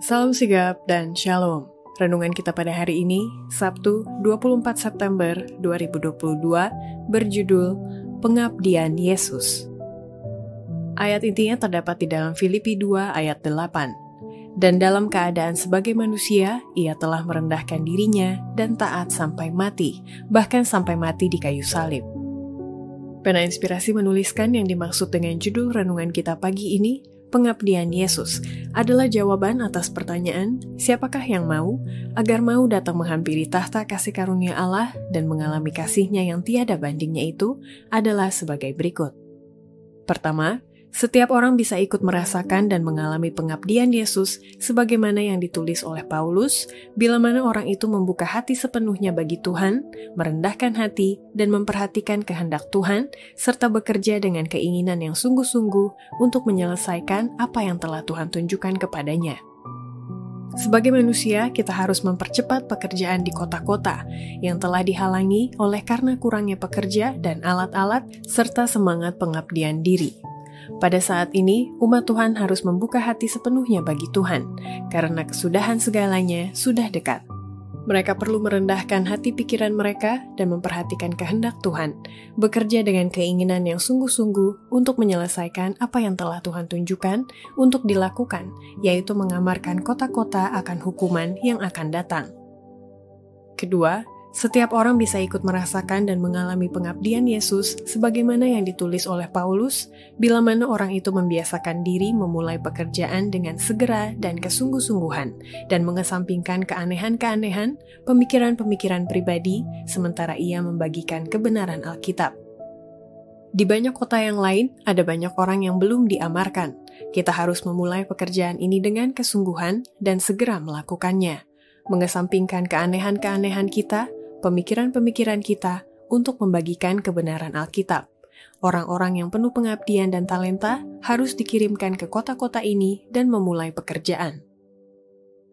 Salam sigap dan shalom. Renungan kita pada hari ini, Sabtu 24 September 2022, berjudul Pengabdian Yesus. Ayat intinya terdapat di dalam Filipi 2 ayat 8. Dan dalam keadaan sebagai manusia, ia telah merendahkan dirinya dan taat sampai mati, bahkan sampai mati di kayu salib. Pena Inspirasi menuliskan yang dimaksud dengan judul renungan kita pagi ini, pengabdian Yesus adalah jawaban atas pertanyaan, siapakah yang mau, agar mau datang menghampiri tahta kasih karunia Allah dan mengalami kasihnya yang tiada bandingnya itu adalah sebagai berikut. Pertama, setiap orang bisa ikut merasakan dan mengalami pengabdian Yesus sebagaimana yang ditulis oleh Paulus, bila mana orang itu membuka hati sepenuhnya bagi Tuhan, merendahkan hati, dan memperhatikan kehendak Tuhan, serta bekerja dengan keinginan yang sungguh-sungguh untuk menyelesaikan apa yang telah Tuhan tunjukkan kepadanya. Sebagai manusia, kita harus mempercepat pekerjaan di kota-kota yang telah dihalangi oleh karena kurangnya pekerja dan alat-alat serta semangat pengabdian diri. Pada saat ini, umat Tuhan harus membuka hati sepenuhnya bagi Tuhan, karena kesudahan segalanya sudah dekat. Mereka perlu merendahkan hati pikiran mereka dan memperhatikan kehendak Tuhan, bekerja dengan keinginan yang sungguh-sungguh untuk menyelesaikan apa yang telah Tuhan tunjukkan untuk dilakukan, yaitu mengamarkan kota-kota akan hukuman yang akan datang. Kedua, setiap orang bisa ikut merasakan dan mengalami pengabdian Yesus sebagaimana yang ditulis oleh Paulus, bila mana orang itu membiasakan diri memulai pekerjaan dengan segera dan kesungguh-sungguhan, dan mengesampingkan keanehan-keanehan, pemikiran-pemikiran pribadi, sementara ia membagikan kebenaran Alkitab. Di banyak kota yang lain, ada banyak orang yang belum diamarkan. Kita harus memulai pekerjaan ini dengan kesungguhan dan segera melakukannya mengesampingkan keanehan-keanehan kita pemikiran-pemikiran kita untuk membagikan kebenaran Alkitab. Orang-orang yang penuh pengabdian dan talenta harus dikirimkan ke kota-kota ini dan memulai pekerjaan.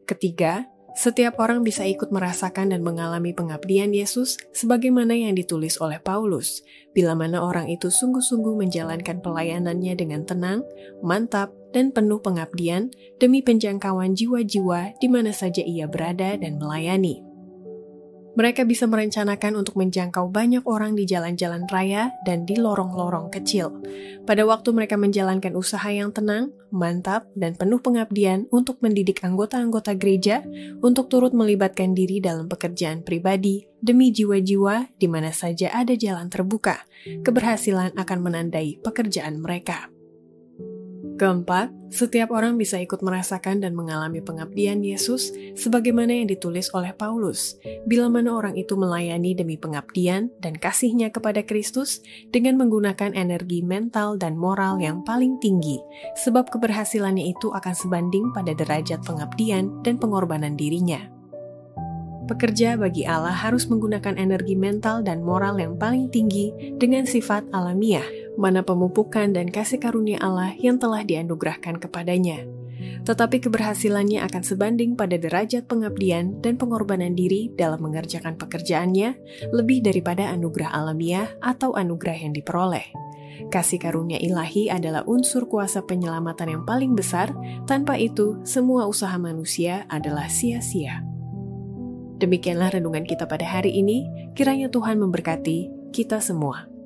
Ketiga, setiap orang bisa ikut merasakan dan mengalami pengabdian Yesus sebagaimana yang ditulis oleh Paulus, bila mana orang itu sungguh-sungguh menjalankan pelayanannya dengan tenang, mantap, dan penuh pengabdian demi penjangkauan jiwa-jiwa di mana saja ia berada dan melayani mereka bisa merencanakan untuk menjangkau banyak orang di jalan-jalan raya dan di lorong-lorong kecil. Pada waktu mereka menjalankan usaha yang tenang, mantap, dan penuh pengabdian untuk mendidik anggota-anggota gereja untuk turut melibatkan diri dalam pekerjaan pribadi demi jiwa-jiwa di mana saja ada jalan terbuka, keberhasilan akan menandai pekerjaan mereka. Keempat, setiap orang bisa ikut merasakan dan mengalami pengabdian Yesus sebagaimana yang ditulis oleh Paulus, bila mana orang itu melayani demi pengabdian dan kasihnya kepada Kristus dengan menggunakan energi mental dan moral yang paling tinggi, sebab keberhasilannya itu akan sebanding pada derajat pengabdian dan pengorbanan dirinya. Pekerja bagi Allah harus menggunakan energi mental dan moral yang paling tinggi dengan sifat alamiah, mana pemupukan dan kasih karunia Allah yang telah dianugerahkan kepadanya. Tetapi keberhasilannya akan sebanding pada derajat pengabdian dan pengorbanan diri dalam mengerjakan pekerjaannya lebih daripada anugerah alamiah atau anugerah yang diperoleh. Kasih karunia ilahi adalah unsur kuasa penyelamatan yang paling besar, tanpa itu semua usaha manusia adalah sia-sia. Demikianlah renungan kita pada hari ini, kiranya Tuhan memberkati kita semua.